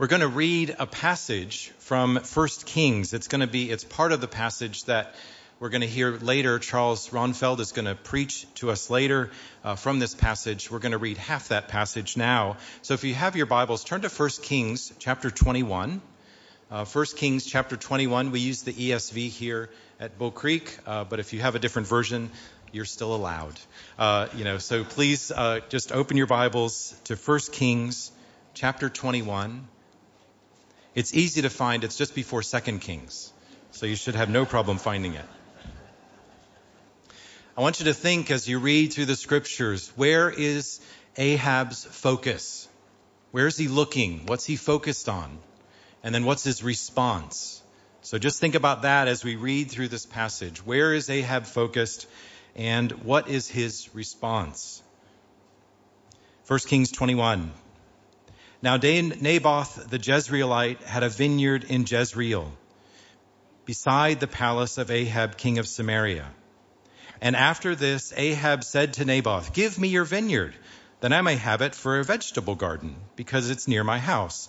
We're going to read a passage from 1 Kings. It's going to be, it's part of the passage that we're going to hear later. Charles Ronfeld is going to preach to us later uh, from this passage. We're going to read half that passage now. So if you have your Bibles, turn to 1 Kings chapter 21. Uh, 1 Kings chapter 21. We use the ESV here at Bull Creek, uh, but if you have a different version, you're still allowed. Uh, you know, so please uh, just open your Bibles to 1 Kings chapter 21. It's easy to find. It's just before 2 Kings. So you should have no problem finding it. I want you to think as you read through the scriptures, where is Ahab's focus? Where is he looking? What's he focused on? And then what's his response? So just think about that as we read through this passage. Where is Ahab focused and what is his response? 1 Kings 21. Now Naboth the Jezreelite had a vineyard in Jezreel beside the palace of Ahab king of Samaria. And after this, Ahab said to Naboth, Give me your vineyard, that I may have it for a vegetable garden, because it's near my house.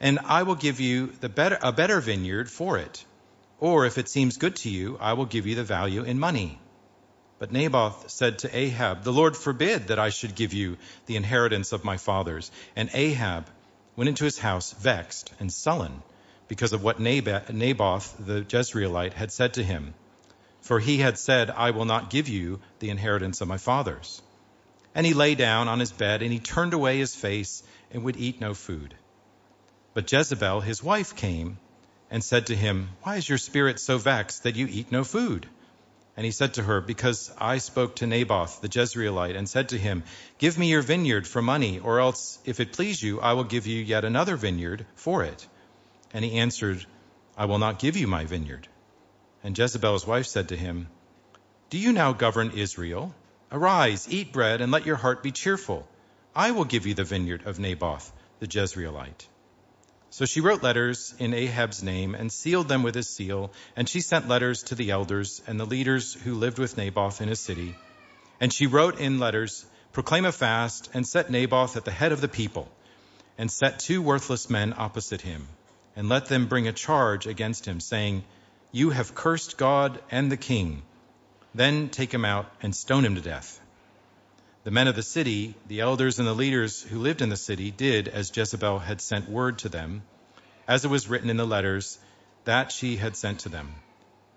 And I will give you the better, a better vineyard for it. Or if it seems good to you, I will give you the value in money. But Naboth said to Ahab, The Lord forbid that I should give you the inheritance of my fathers. And Ahab went into his house vexed and sullen because of what Naboth the Jezreelite had said to him. For he had said, I will not give you the inheritance of my fathers. And he lay down on his bed, and he turned away his face, and would eat no food. But Jezebel, his wife, came and said to him, Why is your spirit so vexed that you eat no food? And he said to her, Because I spoke to Naboth the Jezreelite, and said to him, Give me your vineyard for money, or else, if it please you, I will give you yet another vineyard for it. And he answered, I will not give you my vineyard. And Jezebel's wife said to him, Do you now govern Israel? Arise, eat bread, and let your heart be cheerful. I will give you the vineyard of Naboth the Jezreelite. So she wrote letters in Ahab's name and sealed them with his seal, and she sent letters to the elders and the leaders who lived with Naboth in his city. And she wrote in letters, Proclaim a fast and set Naboth at the head of the people, and set two worthless men opposite him, and let them bring a charge against him, saying, you have cursed God and the king. Then take him out and stone him to death. The men of the city, the elders and the leaders who lived in the city, did as Jezebel had sent word to them, as it was written in the letters that she had sent to them.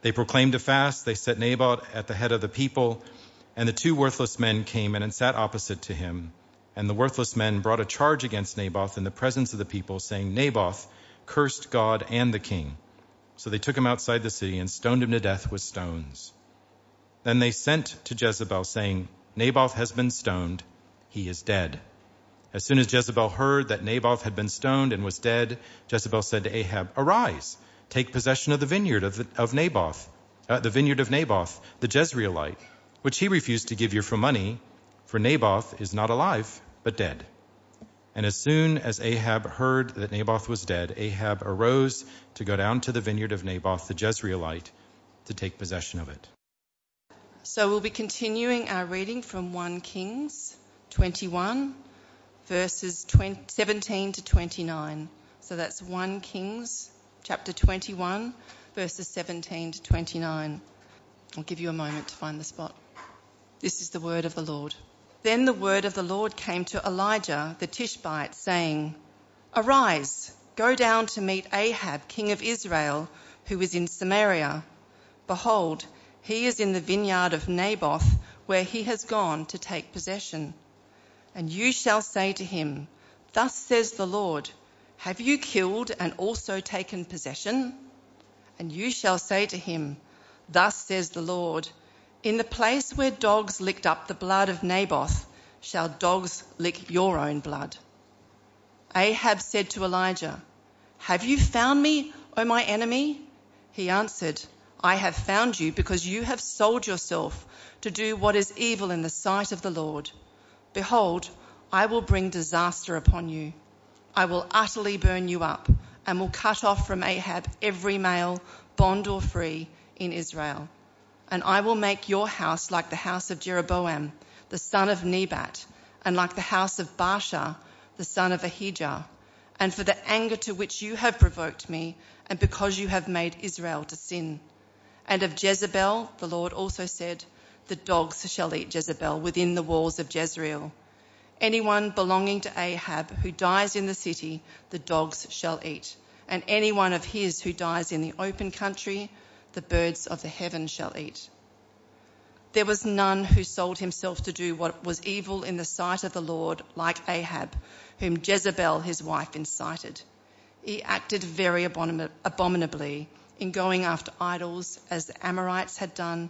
They proclaimed a fast, they set Naboth at the head of the people, and the two worthless men came in and sat opposite to him. And the worthless men brought a charge against Naboth in the presence of the people, saying, Naboth cursed God and the king. So they took him outside the city and stoned him to death with stones. Then they sent to Jezebel, saying, Naboth has been stoned. He is dead. As soon as Jezebel heard that Naboth had been stoned and was dead, Jezebel said to Ahab, Arise, take possession of the vineyard of, the, of Naboth, uh, the vineyard of Naboth, the Jezreelite, which he refused to give you for money, for Naboth is not alive, but dead. And as soon as Ahab heard that Naboth was dead, Ahab arose to go down to the vineyard of Naboth the Jezreelite to take possession of it. So we'll be continuing our reading from 1 Kings 21, verses 20, 17 to 29. So that's 1 Kings chapter 21, verses 17 to 29. I'll give you a moment to find the spot. This is the word of the Lord. Then the word of the Lord came to Elijah the Tishbite, saying, Arise, go down to meet Ahab, king of Israel, who is in Samaria. Behold, he is in the vineyard of Naboth, where he has gone to take possession. And you shall say to him, Thus says the Lord, Have you killed and also taken possession? And you shall say to him, Thus says the Lord, in the place where dogs licked up the blood of Naboth, shall dogs lick your own blood. Ahab said to Elijah, Have you found me, O my enemy? He answered, I have found you because you have sold yourself to do what is evil in the sight of the Lord. Behold, I will bring disaster upon you. I will utterly burn you up and will cut off from Ahab every male, bond or free, in Israel and I will make your house like the house of Jeroboam, the son of Nebat, and like the house of Baasha, the son of Ahijah, and for the anger to which you have provoked me, and because you have made Israel to sin. And of Jezebel, the Lord also said, The dogs shall eat Jezebel within the walls of Jezreel. Anyone belonging to Ahab who dies in the city, the dogs shall eat. And anyone of his who dies in the open country, the birds of the heaven shall eat. There was none who sold himself to do what was evil in the sight of the Lord, like Ahab, whom Jezebel his wife incited. He acted very abominably in going after idols, as the Amorites had done,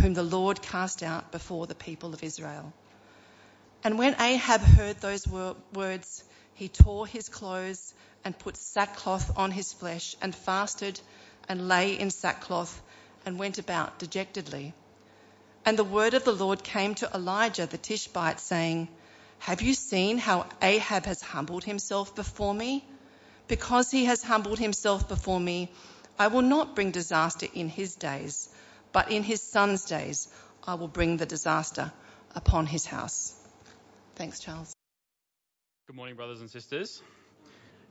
whom the Lord cast out before the people of Israel. And when Ahab heard those words, he tore his clothes and put sackcloth on his flesh and fasted and lay in sackcloth and went about dejectedly. And the word of the Lord came to Elijah the Tishbite, saying, Have you seen how Ahab has humbled himself before me? Because he has humbled himself before me, I will not bring disaster in his days, but in his son's days I will bring the disaster upon his house. Thanks, Charles. Good morning, brothers and sisters.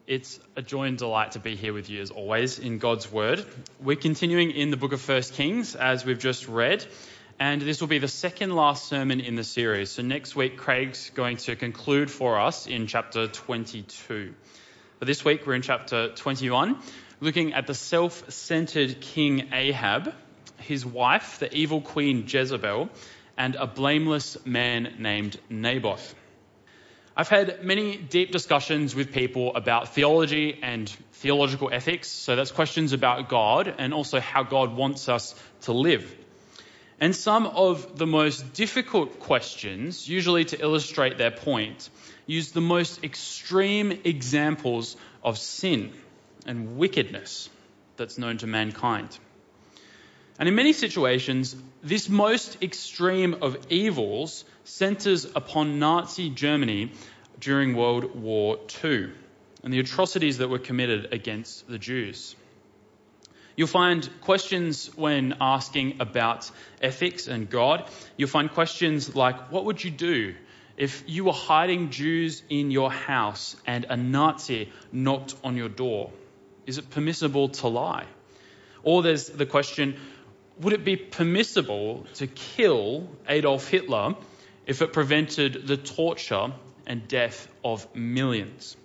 It's a joy and delight to be here with you as always in God's Word. We're continuing in the book of First Kings as we've just read, and this will be the second last sermon in the series. So next week, Craig's going to conclude for us in chapter 22. But this week, we're in chapter 21, looking at the self centered king Ahab, his wife, the evil queen Jezebel, and a blameless man named Naboth. I've had many deep discussions with people about theology and theological ethics. So that's questions about God and also how God wants us to live. And some of the most difficult questions, usually to illustrate their point, use the most extreme examples of sin and wickedness that's known to mankind. And in many situations, this most extreme of evils centers upon Nazi Germany during World War II and the atrocities that were committed against the Jews. You'll find questions when asking about ethics and God. You'll find questions like, What would you do if you were hiding Jews in your house and a Nazi knocked on your door? Is it permissible to lie? Or there's the question, would it be permissible to kill Adolf Hitler if it prevented the torture and death of millions?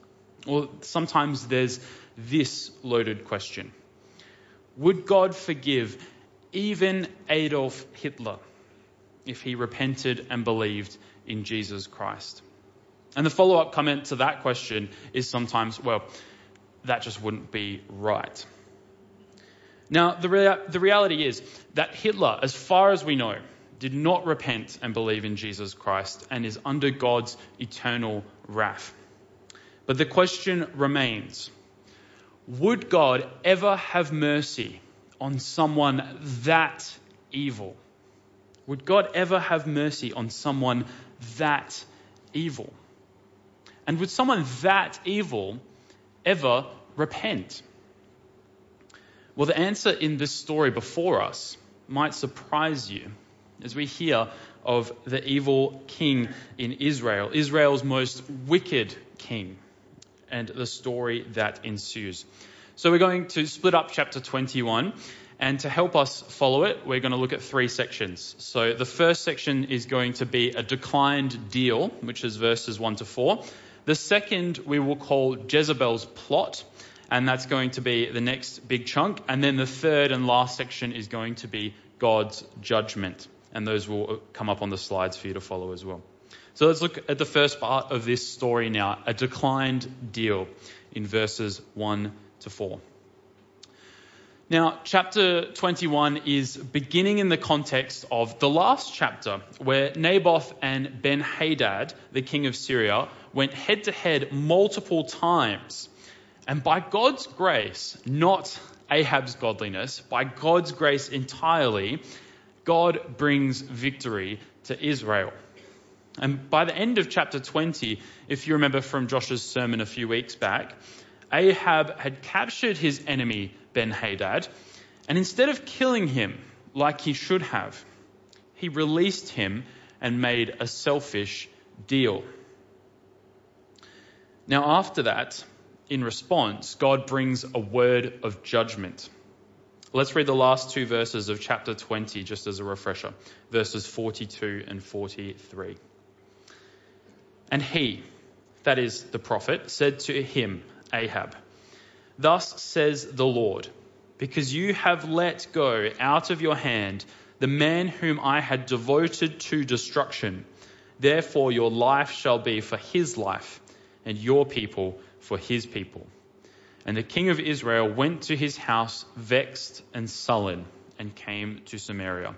Or sometimes there's this loaded question Would God forgive even Adolf Hitler if he repented and believed in Jesus Christ? And the follow up comment to that question is sometimes, well, that just wouldn't be right. Now, the, rea- the reality is that Hitler, as far as we know, did not repent and believe in Jesus Christ and is under God's eternal wrath. But the question remains would God ever have mercy on someone that evil? Would God ever have mercy on someone that evil? And would someone that evil ever repent? Well, the answer in this story before us might surprise you as we hear of the evil king in Israel, Israel's most wicked king, and the story that ensues. So we're going to split up chapter 21. And to help us follow it, we're going to look at three sections. So the first section is going to be a declined deal, which is verses 1 to 4. The second we will call Jezebel's plot, and that's going to be the next big chunk. And then the third and last section is going to be God's judgment. And those will uh, come up on the slides for you to follow as well. So let's look at the first part of this story now a declined deal in verses 1 to 4. Now, chapter 21 is beginning in the context of the last chapter, where Naboth and Ben Hadad, the king of Syria, went head to head multiple times and by God's grace, not Ahab's godliness, by God's grace entirely, God brings victory to Israel. And by the end of chapter 20, if you remember from Josh's sermon a few weeks back, Ahab had captured his enemy, Ben Hadad, and instead of killing him like he should have, he released him and made a selfish deal. Now, after that, in response, God brings a word of judgment. Let's read the last two verses of chapter 20 just as a refresher verses 42 and 43. And he, that is the prophet, said to him, Ahab, Thus says the Lord, because you have let go out of your hand the man whom I had devoted to destruction. Therefore, your life shall be for his life, and your people for his people. And the king of Israel went to his house vexed and sullen, and came to Samaria.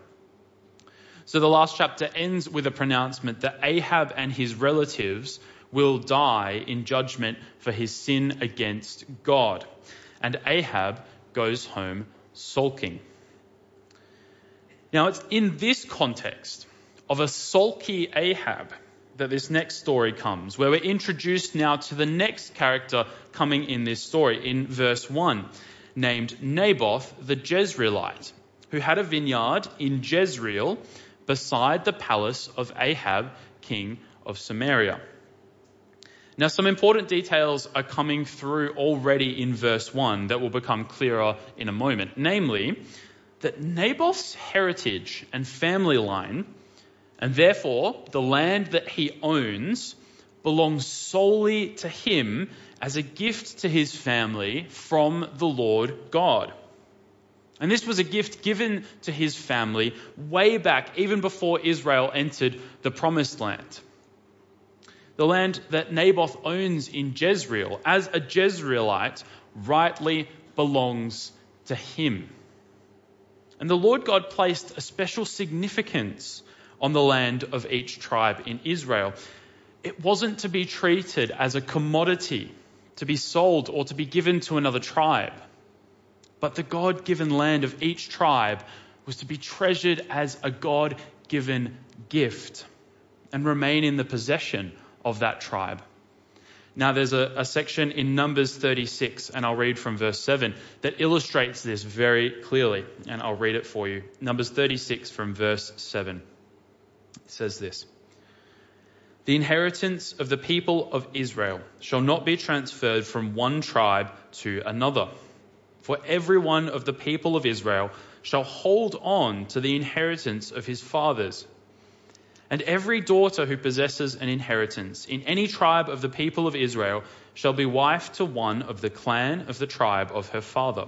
So the last chapter ends with a pronouncement that Ahab and his relatives will die in judgment for his sin against God. And Ahab goes home sulking. Now, it's in this context of a sulky Ahab that this next story comes, where we're introduced now to the next character coming in this story, in verse 1, named Naboth the Jezreelite, who had a vineyard in Jezreel beside the palace of Ahab, king of Samaria. Now, some important details are coming through already in verse 1 that will become clearer in a moment. Namely, that Naboth's heritage and family line, and therefore the land that he owns, belongs solely to him as a gift to his family from the Lord God. And this was a gift given to his family way back, even before Israel entered the promised land. The land that Naboth owns in Jezreel, as a Jezreelite, rightly belongs to him. And the Lord God placed a special significance on the land of each tribe in Israel. It wasn't to be treated as a commodity, to be sold or to be given to another tribe. But the God given land of each tribe was to be treasured as a God given gift and remain in the possession of that tribe. Now, there's a, a, section in Numbers 36, and I'll read from verse 7, that illustrates this very clearly, and I'll read it for you. Numbers 36 from verse 7. Says this The inheritance of the people of Israel shall not be transferred from one tribe to another. For every one of the people of Israel shall hold on to the inheritance of his fathers and every daughter who possesses an inheritance in any tribe of the people of Israel shall be wife to one of the clan of the tribe of her father,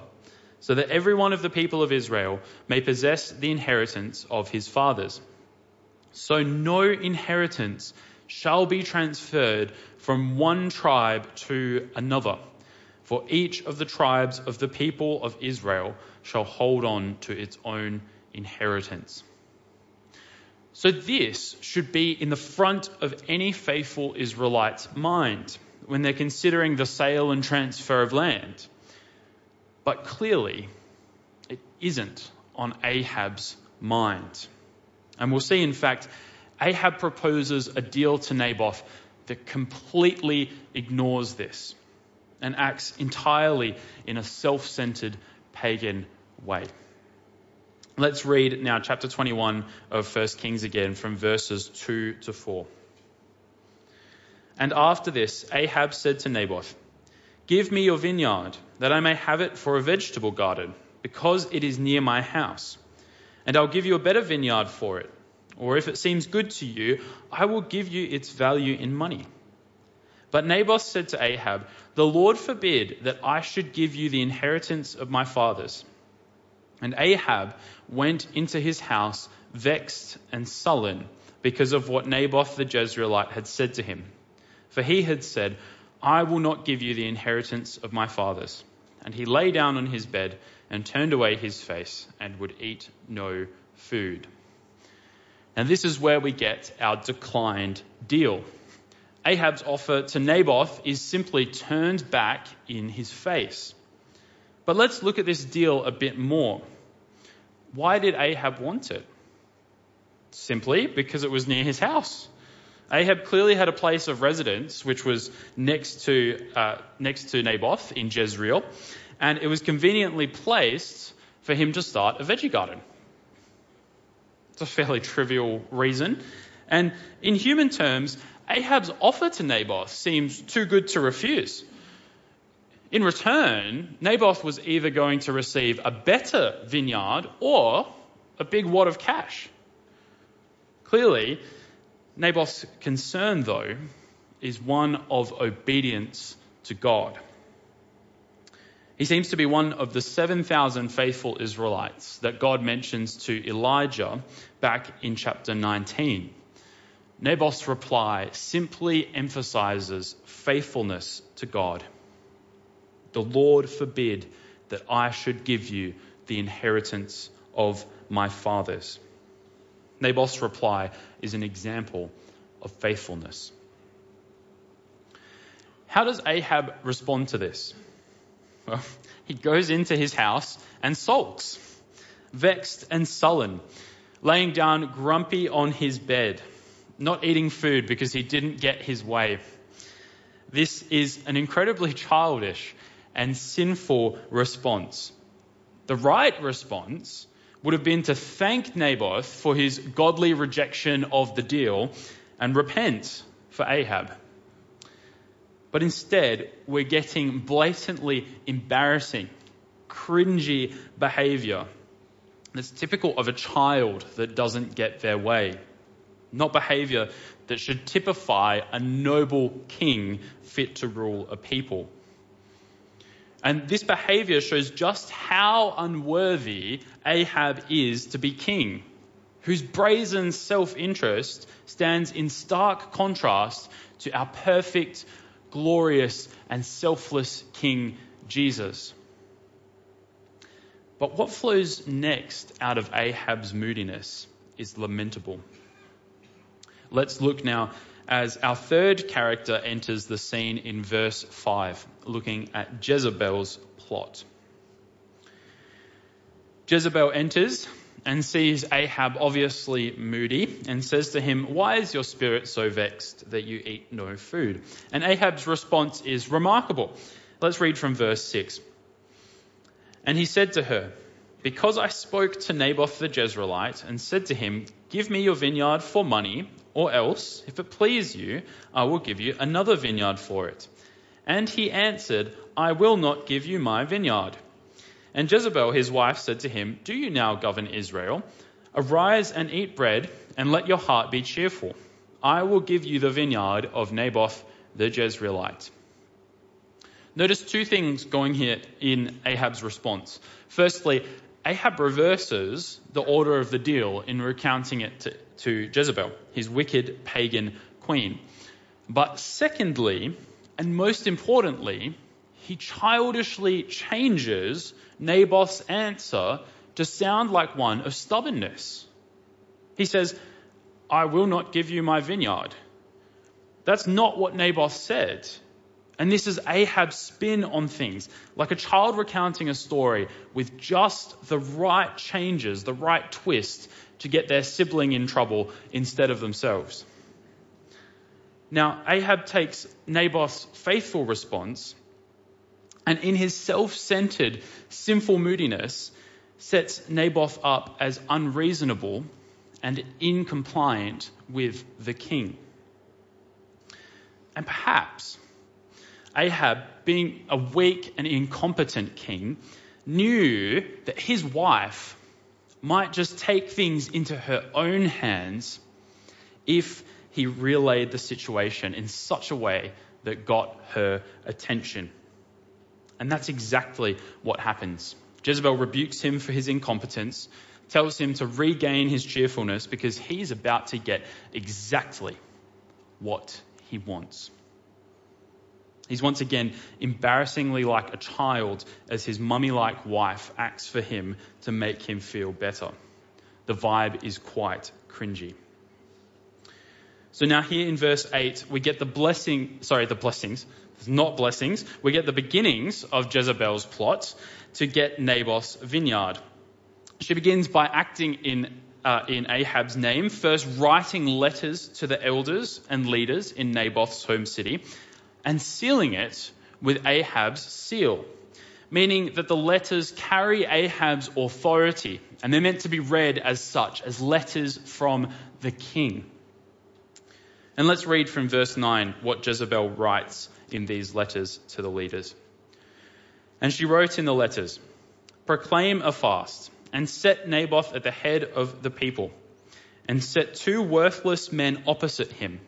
so that every one of the people of Israel may possess the inheritance of his fathers. So no inheritance shall be transferred from one tribe to another, for each of the tribes of the people of Israel shall hold on to its own inheritance. So, this should be in the front of any faithful Israelite's mind when they're considering the sale and transfer of land. But clearly, it isn't on Ahab's mind. And we'll see, in fact, Ahab proposes a deal to Naboth that completely ignores this and acts entirely in a self centered pagan way. Let's read now chapter 21 of 1 Kings again from verses 2 to 4. And after this, Ahab said to Naboth, Give me your vineyard, that I may have it for a vegetable garden, because it is near my house. And I'll give you a better vineyard for it. Or if it seems good to you, I will give you its value in money. But Naboth said to Ahab, The Lord forbid that I should give you the inheritance of my fathers. And Ahab went into his house vexed and sullen because of what Naboth the Jezreelite had said to him. For he had said, I will not give you the inheritance of my fathers. And he lay down on his bed and turned away his face and would eat no food. And this is where we get our declined deal. Ahab's offer to Naboth is simply turned back in his face. But let's look at this deal a bit more. Why did Ahab want it? Simply because it was near his house. Ahab clearly had a place of residence which was next to, uh, next to Naboth in Jezreel, and it was conveniently placed for him to start a veggie garden. It's a fairly trivial reason. And in human terms, Ahab's offer to Naboth seems too good to refuse. In return, Naboth was either going to receive a better vineyard or a big wad of cash. Clearly, Naboth's concern, though, is one of obedience to God. He seems to be one of the 7,000 faithful Israelites that God mentions to Elijah back in chapter 19. Naboth's reply simply emphasizes faithfulness to God. The Lord forbid that I should give you the inheritance of my fathers. Naboth's reply is an example of faithfulness. How does Ahab respond to this? Well, he goes into his house and sulks, vexed and sullen, laying down grumpy on his bed, not eating food because he didn't get his way. This is an incredibly childish and sinful response. The right response would have been to thank Naboth for his godly rejection of the deal and repent for Ahab. But instead, we're getting blatantly embarrassing, cringy behavior that's typical of a child that doesn't get their way. Not behavior that should typify a noble king fit to rule a people. And this behavior shows just how unworthy Ahab is to be king, whose brazen self interest stands in stark contrast to our perfect, glorious, and selfless King Jesus. But what flows next out of Ahab's moodiness is lamentable. Let's look now as our third character enters the scene in verse 5, looking at Jezebel's plot. Jezebel enters and sees Ahab obviously moody and says to him, Why is your spirit so vexed that you eat no food? And Ahab's response is remarkable. Let's read from verse 6. And he said to her, Because I spoke to Naboth the Jezreelite and said to him, Give me your vineyard for money, or else, if it please you, I will give you another vineyard for it. And he answered, I will not give you my vineyard. And Jezebel, his wife, said to him, Do you now govern Israel? Arise and eat bread, and let your heart be cheerful. I will give you the vineyard of Naboth the Jezreelite. Notice two things going here in Ahab's response. Firstly, Ahab reverses the order of the deal in recounting it to, to Jezebel, his wicked pagan queen. But secondly, and most importantly, he childishly changes Naboth's answer to sound like one of stubbornness. He says, I will not give you my vineyard. That's not what Naboth said. And this is Ahab's spin on things, like a child recounting a story with just the right changes, the right twist to get their sibling in trouble instead of themselves. Now, Ahab takes Naboth's faithful response and in his self centered, sinful moodiness, sets Naboth up as unreasonable and incompliant with the king. And perhaps Ahab, being a weak and incompetent king, knew that his wife might just take things into her own hands if he relayed the situation in such a way that got her attention. And that's exactly what happens. Jezebel rebukes him for his incompetence, tells him to regain his cheerfulness because he's about to get exactly what he wants. He's once again embarrassingly like a child as his mummy like wife acts for him to make him feel better. The vibe is quite cringy. So now here in verse 8, we get the blessing, sorry, the blessings, not blessings. We get the beginnings of Jezebel's plot to get Naboth's vineyard. She begins by acting in, uh, in Ahab's name, first writing letters to the elders and leaders in Naboth's home city, and sealing it with Ahab's seal, meaning that the letters carry Ahab's authority, and they're meant to be read as such, as letters from the king. And let's read from verse 9 what Jezebel writes in these letters to the leaders. And she wrote in the letters Proclaim a fast, and set Naboth at the head of the people, and set two worthless men opposite him,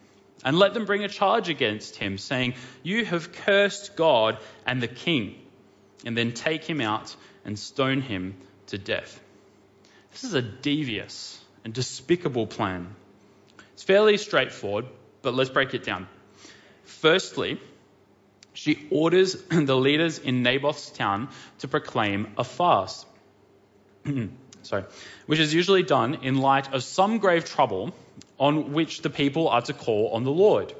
and let them bring a charge against him, saying, You have cursed God and the king, and then take him out and stone him to death. This is a devious and despicable plan. It's fairly straightforward, but let's break it down. Firstly, she orders the leaders in Naboth's town to proclaim a fast. Sorry, which is usually done in light of some grave trouble on which the people are to call on the Lord.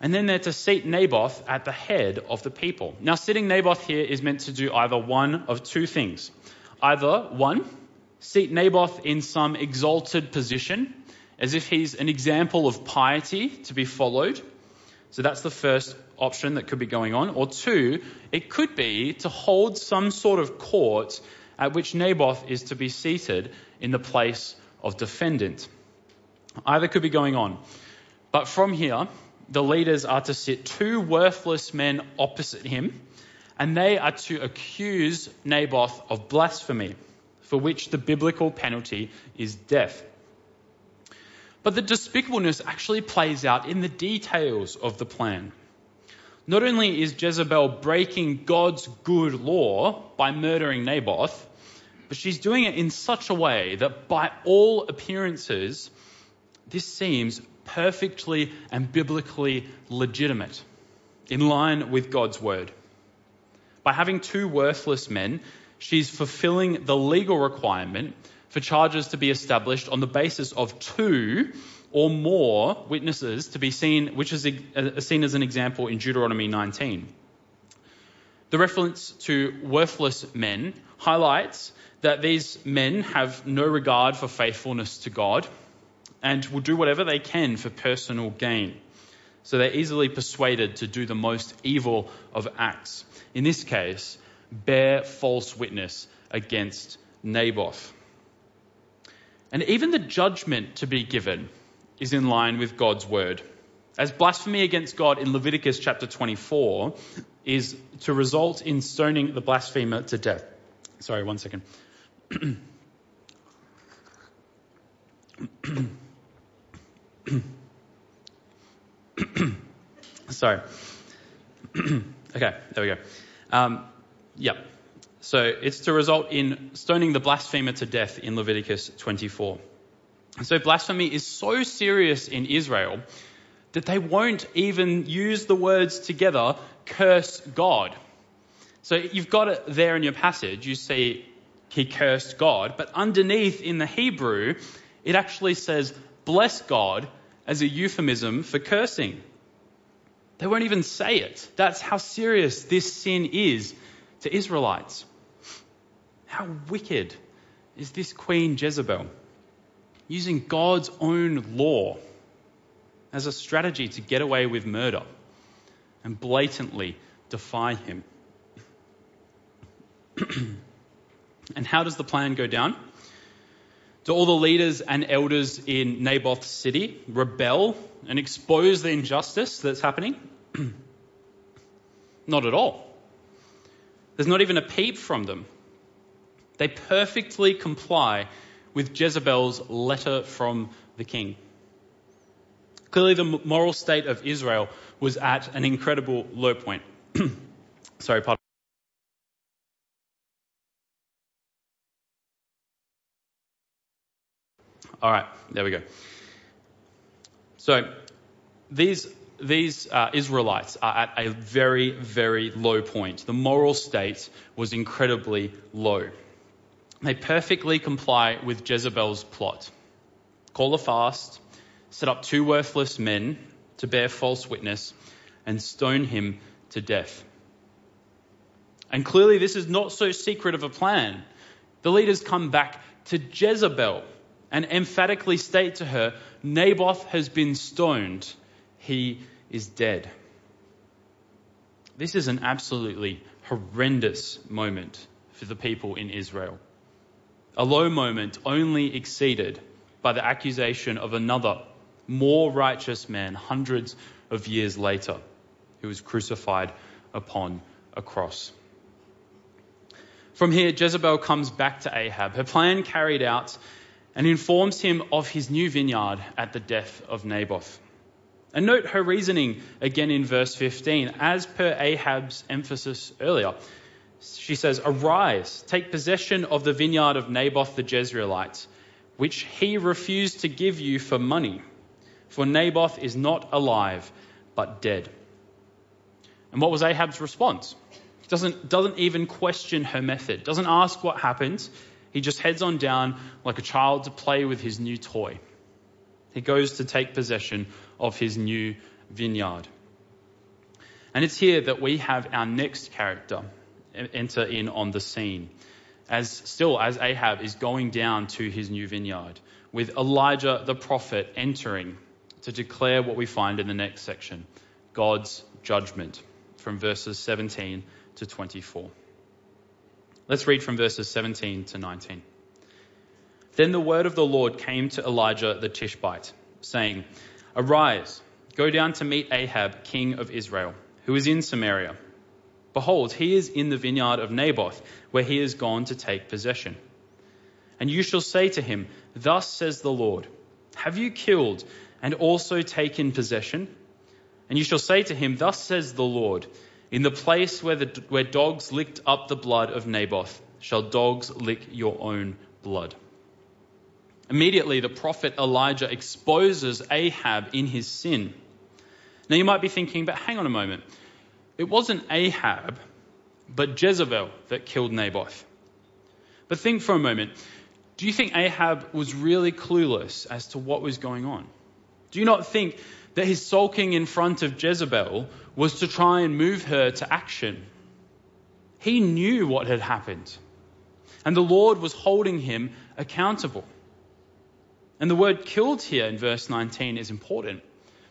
And then they're to seat Naboth at the head of the people. Now, sitting Naboth here is meant to do either one of two things. Either, one, seat Naboth in some exalted position, as if he's an example of piety to be followed. So that's the first option that could be going on. Or two, it could be to hold some sort of court at which Naboth is to be seated in the place of defendant. Either could be going on. But from here, the leaders are to sit two worthless men opposite him, and they are to accuse Naboth of blasphemy, for which the biblical penalty is death. But the despicableness actually plays out in the details of the plan. Not only is Jezebel breaking God's good law by murdering Naboth, but she's doing it in such a way that by all appearances, this seems perfectly and biblically legitimate, in line with God's word. By having two worthless men, she's fulfilling the legal requirement for charges to be established on the basis of two or more witnesses to be seen, which is uh, seen as an example in Deuteronomy 19. The reference to worthless men highlights that these men have no regard for faithfulness to God and will do whatever they can for personal gain. So they're easily persuaded to do the most evil of acts. In this case, bear false witness against Naboth. And even the judgment to be given is in line with God's word. As blasphemy against God in Leviticus chapter 24 is to result in stoning the blasphemer to death. Sorry, one second. Sorry. okay, there we go. Um, yep. So it's to result in stoning the blasphemer to death in Leviticus 24. So blasphemy is so serious in Israel that they won't even use the words together, curse God. So you've got it there in your passage. You see, he cursed God. But underneath in the Hebrew, it actually says, bless God as a euphemism for cursing. They won't even say it. That's how serious this sin is to Israelites. How wicked is this Queen Jezebel? Using God's own law as a strategy to get away with murder and blatantly defy him. and how does the plan go down? Do all the leaders and elders in Naboth's city rebel and expose the injustice that's happening? not at all. There's not even a peep from them. They perfectly comply with Jezebel's letter from the king. Clearly, the moral state of Israel was at an incredible low point. Sorry, pardon. All right, there we go. So these these uh, Israelites are at a very very low point. The moral state was incredibly low. They perfectly comply with Jezebel's plot. Call a fast, set up two worthless men to bear false witness, and stone him to death. And clearly, this is not so secret of a plan. The leaders come back to Jezebel and emphatically state to her, Naboth has been stoned. He is dead. This is an absolutely horrendous moment for the people in Israel. A low moment only exceeded by the accusation of another, more righteous man hundreds of years later, who was crucified upon a cross. From here, Jezebel comes back to Ahab, her plan carried out, and informs him of his new vineyard at the death of Naboth. And note her reasoning again in verse 15, as per Ahab's emphasis earlier. She says, Arise, take possession of the vineyard of Naboth the Jezreelite, which he refused to give you for money. For Naboth is not alive, but dead. And what was Ahab's response? Doesn't, doesn't even question her method, doesn't ask what happened. He just heads on down like a child to play with his new toy. He goes to take possession of his new vineyard. And it's here that we have our next character enter in on the scene. As still as Ahab is going down to his new vineyard, with Elijah the prophet entering to declare what we find in the next section God's judgment from verses 17 to 24. Let's read from verses 17 to 19. Then the word of the Lord came to Elijah the Tishbite, saying, Arise, go down to meet Ahab, king of Israel, who is in Samaria. Behold, he is in the vineyard of Naboth, where he is gone to take possession. And you shall say to him, Thus says the Lord, Have you killed and also taken possession? And you shall say to him, Thus says the Lord, In the place where, the, where dogs licked up the blood of Naboth, shall dogs lick your own blood. Immediately, the prophet Elijah exposes Ahab in his sin. Now, you might be thinking, but hang on a moment. It wasn't Ahab, but Jezebel that killed Naboth. But think for a moment. Do you think Ahab was really clueless as to what was going on? Do you not think that his sulking in front of Jezebel was to try and move her to action? He knew what had happened, and the Lord was holding him accountable. And the word killed here in verse 19 is important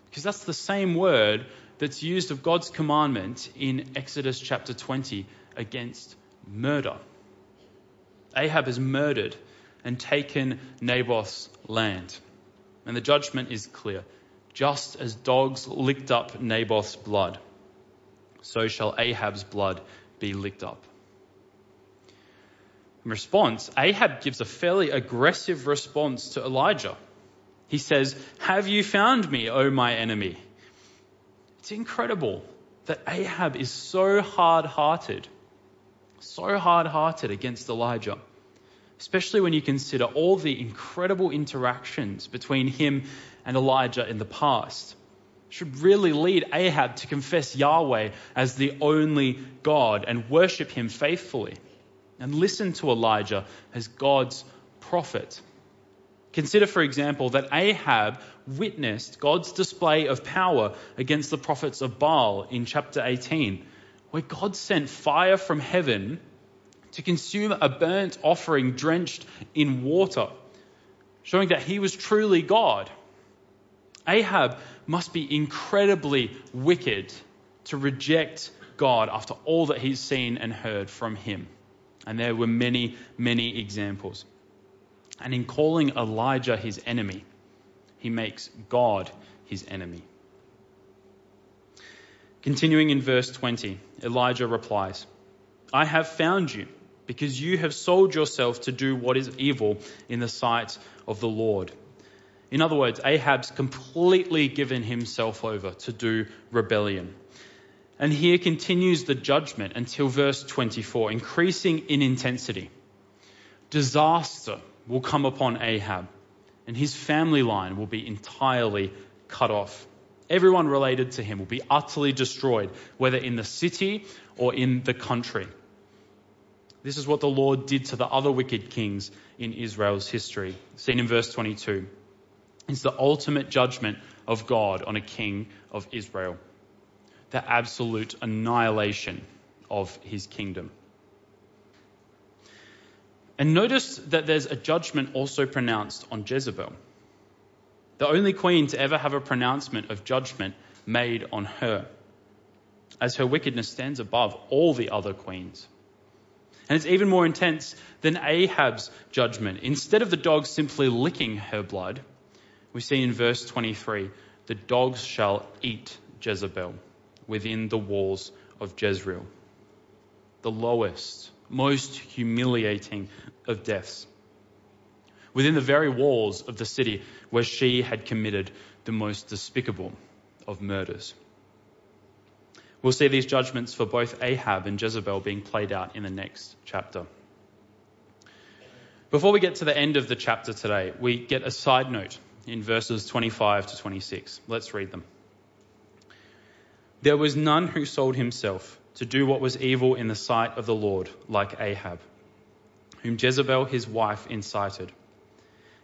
because that's the same word that's used of God's commandment in Exodus chapter 20 against murder. Ahab has murdered and taken Naboth's land. And the judgment is clear. Just as dogs licked up Naboth's blood, so shall Ahab's blood be licked up. In response, Ahab gives a fairly aggressive response to Elijah. He says, Have you found me, O my enemy? It's incredible that Ahab is so hard hearted, so hard hearted against Elijah, especially when you consider all the incredible interactions between him and Elijah in the past. Should really lead Ahab to confess Yahweh as the only God and worship him faithfully and listen to Elijah as God's prophet. Consider, for example, that Ahab witnessed God's display of power against the prophets of Baal in chapter 18, where God sent fire from heaven to consume a burnt offering drenched in water, showing that he was truly God. Ahab must be incredibly wicked to reject God after all that he's seen and heard from him. And there were many, many examples. And in calling Elijah his enemy, he makes God his enemy. Continuing in verse 20, Elijah replies, I have found you because you have sold yourself to do what is evil in the sight of the Lord. In other words, Ahab's completely given himself over to do rebellion. And here continues the judgment until verse 24, increasing in intensity. Disaster will come upon Ahab, and his family line will be entirely cut off. Everyone related to him will be utterly destroyed, whether in the city or in the country. This is what the Lord did to the other wicked kings in Israel's history, seen in verse 22. It's the ultimate judgment of God on a king of Israel the absolute annihilation of his kingdom. And notice that there's a judgment also pronounced on Jezebel, the only queen to ever have a pronouncement of judgment made on her, as her wickedness stands above all the other queens. And it's even more intense than Ahab's judgment. Instead of the dogs simply licking her blood, we see in verse 23 the dogs shall eat Jezebel within the walls of Jezreel. The lowest most humiliating of deaths, within the very walls of the city where she had committed the most despicable of murders. We'll see these judgments for both Ahab and Jezebel being played out in the next chapter. Before we get to the end of the chapter today, we get a side note in verses 25 to 26. Let's read them. There was none who sold himself to do what was evil in the sight of the Lord, like Ahab, whom Jezebel his wife incited.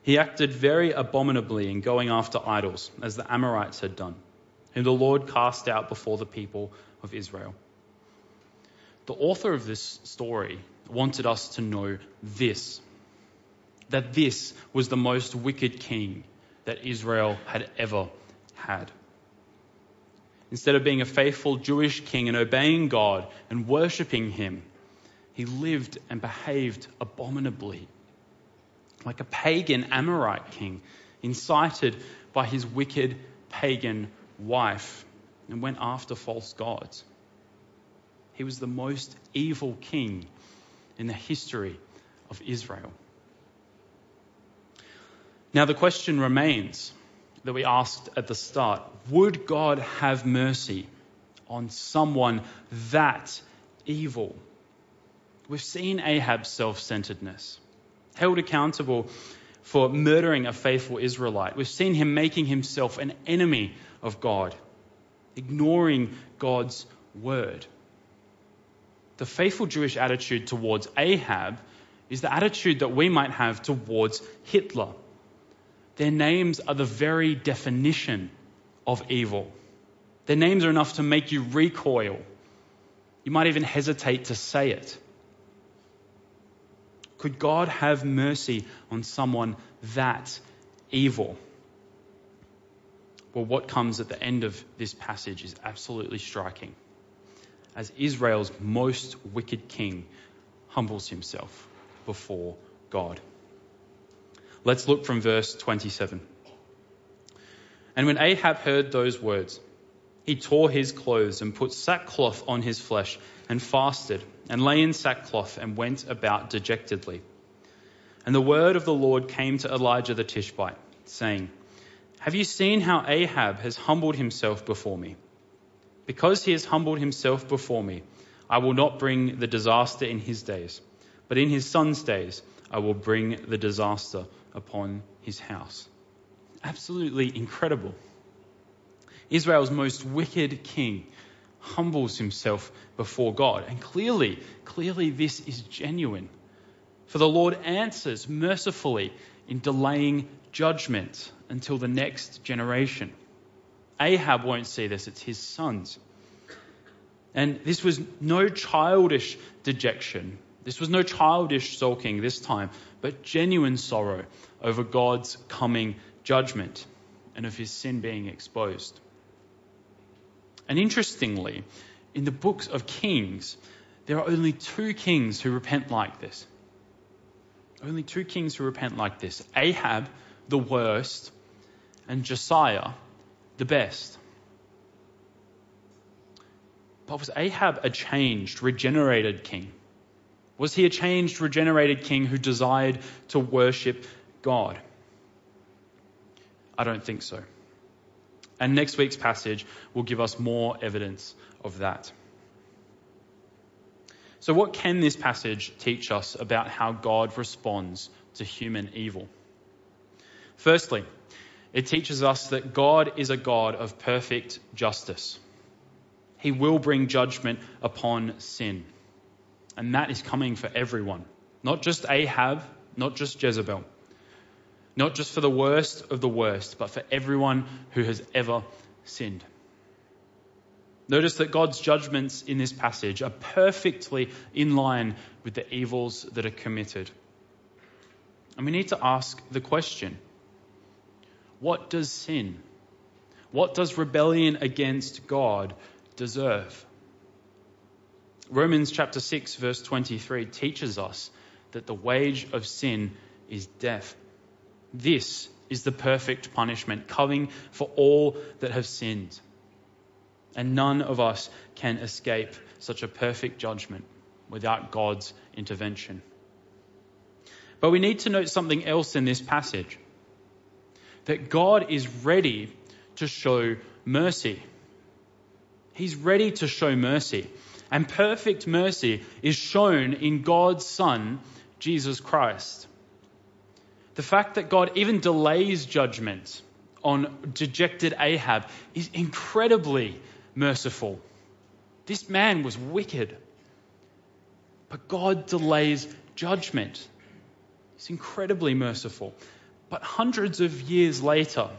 He acted very abominably in going after idols, as the Amorites had done, whom the Lord cast out before the people of Israel. The author of this story wanted us to know this that this was the most wicked king that Israel had ever had. Instead of being a faithful Jewish king and obeying God and worshipping him, he lived and behaved abominably, like a pagan Amorite king, incited by his wicked pagan wife and went after false gods. He was the most evil king in the history of Israel. Now, the question remains that we asked at the start would God have mercy on someone that evil? We've seen Ahab's self centeredness, held accountable for murdering a faithful Israelite. We've seen him making himself an enemy of God ignoring God's word. The faithful Jewish attitude towards Ahab is the attitude that we might have towards Hitler. Their names are the very definition of evil. Their names are enough to make you recoil. You might even hesitate to say it. Could God have mercy on someone that evil? Well, what comes at the end of this passage is absolutely striking. As Israel's most wicked king humbles himself before God. Let's look from verse 27. And when Ahab heard those words, he tore his clothes and put sackcloth on his flesh and fasted and lay in sackcloth and went about dejectedly. And the word of the Lord came to Elijah the Tishbite, saying, have you seen how Ahab has humbled himself before me? Because he has humbled himself before me, I will not bring the disaster in his days, but in his son's days I will bring the disaster upon his house. Absolutely incredible. Israel's most wicked king humbles himself before God. And clearly, clearly, this is genuine. For the Lord answers mercifully in delaying judgment until the next generation. Ahab won't see this, it's his sons. And this was no childish dejection. This was no childish sulking this time, but genuine sorrow over God's coming judgment and of his sin being exposed. And interestingly, in the books of Kings, there are only two kings who repent like this. Only two kings who repent like this Ahab, the worst, and Josiah the best. But was Ahab a changed, regenerated king? Was he a changed, regenerated king who desired to worship God? I don't think so. And next week's passage will give us more evidence of that. So, what can this passage teach us about how God responds to human evil? Firstly, it teaches us that God is a God of perfect justice. He will bring judgment upon sin. And that is coming for everyone. Not just Ahab, not just Jezebel. Not just for the worst of the worst, but for everyone who has ever sinned. Notice that God's judgments in this passage are perfectly in line with the evils that are committed. And we need to ask the question what does sin, what does rebellion against God deserve? Romans chapter 6, verse 23 teaches us that the wage of sin is death. This is the perfect punishment coming for all that have sinned. And none of us can escape such a perfect judgment without God's intervention. But we need to note something else in this passage that God is ready to show mercy. He's ready to show mercy. And perfect mercy is shown in God's Son, Jesus Christ. The fact that God even delays judgment on dejected Ahab is incredibly merciful. This man was wicked. But God delays judgment. He's incredibly merciful. But hundreds of years later,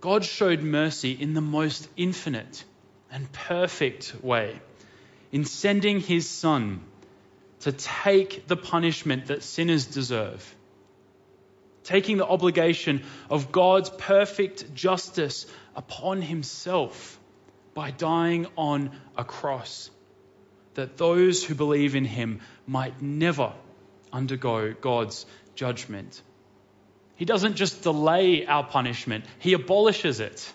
God showed mercy in the most infinite and perfect way in sending his son to take the punishment that sinners deserve, taking the obligation of God's perfect justice upon himself by dying on a cross, that those who believe in him might never undergo God's judgment. He doesn't just delay our punishment, he abolishes it.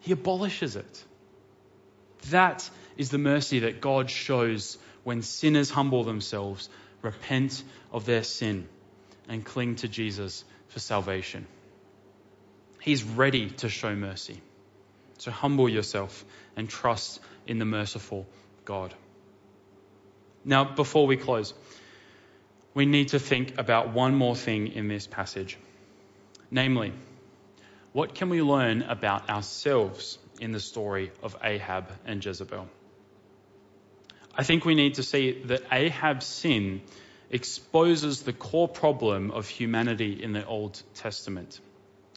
He abolishes it. That is the mercy that God shows when sinners humble themselves, repent of their sin, and cling to Jesus for salvation. He's ready to show mercy. So humble yourself and trust in the merciful God. Now, before we close, we need to think about one more thing in this passage. Namely, what can we learn about ourselves in the story of Ahab and Jezebel? I think we need to see that Ahab's sin exposes the core problem of humanity in the Old Testament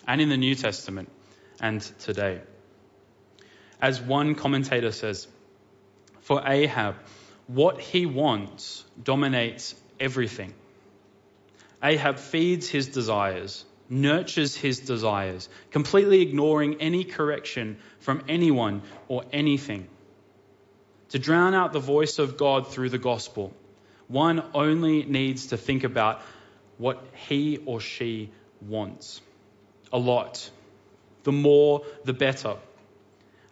and in the New Testament and today. As one commentator says, for Ahab, what he wants dominates everything. Ahab feeds his desires, nurtures his desires, completely ignoring any correction from anyone or anything to drown out the voice of God through the gospel, one only needs to think about what he or she wants. A lot. The more, the better.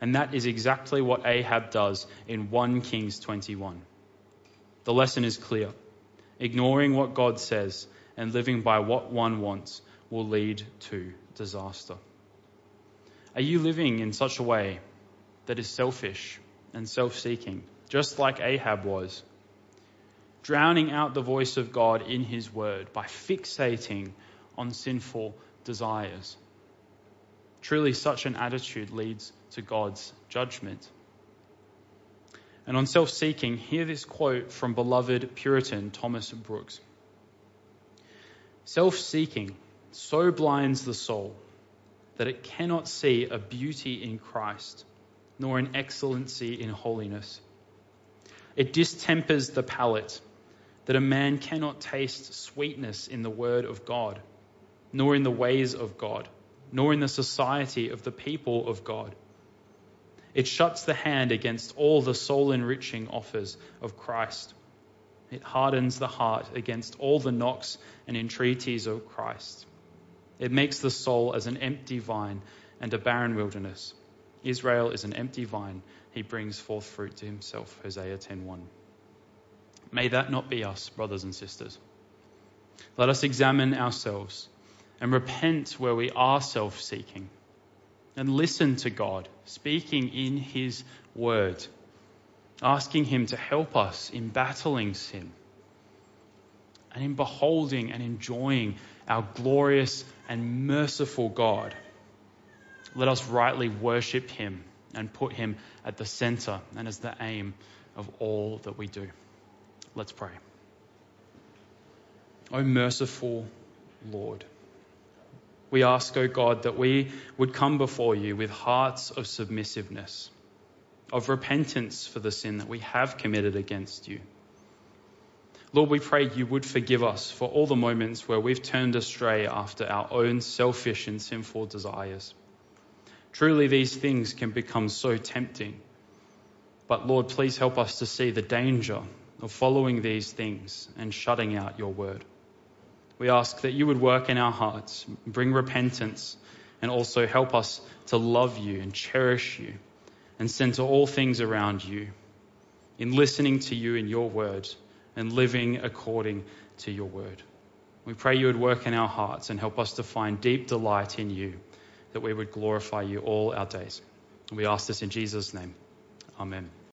And that is exactly what Ahab does in 1 Kings 21. The lesson is clear. Ignoring what God says and living by what one wants will lead to disaster. Are you living in such a way that is selfish and self seeking, just like Ahab was, drowning out the voice of God in his word by fixating on sinful desires. Truly, such an attitude leads to God's judgment. And on self seeking, hear this quote from beloved Puritan Thomas Brooks Self seeking so blinds the soul that it cannot see a beauty in Christ nor an excellency in holiness. It distempers the palate that a man cannot taste sweetness in the word of God, nor in the ways of God, nor in the society of the people of God. It shuts the hand against all the soul enriching offers of Christ. It hardens the heart against all the knocks and entreaties of Christ. It makes the soul as an empty vine and a barren wilderness. Israel is an empty vine. He brings forth fruit to himself. Hosea 10:1. May that not be us, brothers and sisters. Let us examine ourselves and repent where we are self seeking and listen to God speaking in His word, asking Him to help us in battling sin and in beholding and enjoying our glorious and merciful God let us rightly worship him and put him at the center and as the aim of all that we do. Let's pray. O merciful Lord, we ask, O God, that we would come before you with hearts of submissiveness, of repentance for the sin that we have committed against you. Lord, we pray you would forgive us for all the moments where we've turned astray after our own selfish and sinful desires. Truly, these things can become so tempting. But Lord, please help us to see the danger of following these things and shutting out your word. We ask that you would work in our hearts, bring repentance, and also help us to love you and cherish you and center all things around you. in listening to you in your word and living according to your word. We pray you would work in our hearts and help us to find deep delight in you, that we would glorify you all our days. And we ask this in Jesus' name. Amen.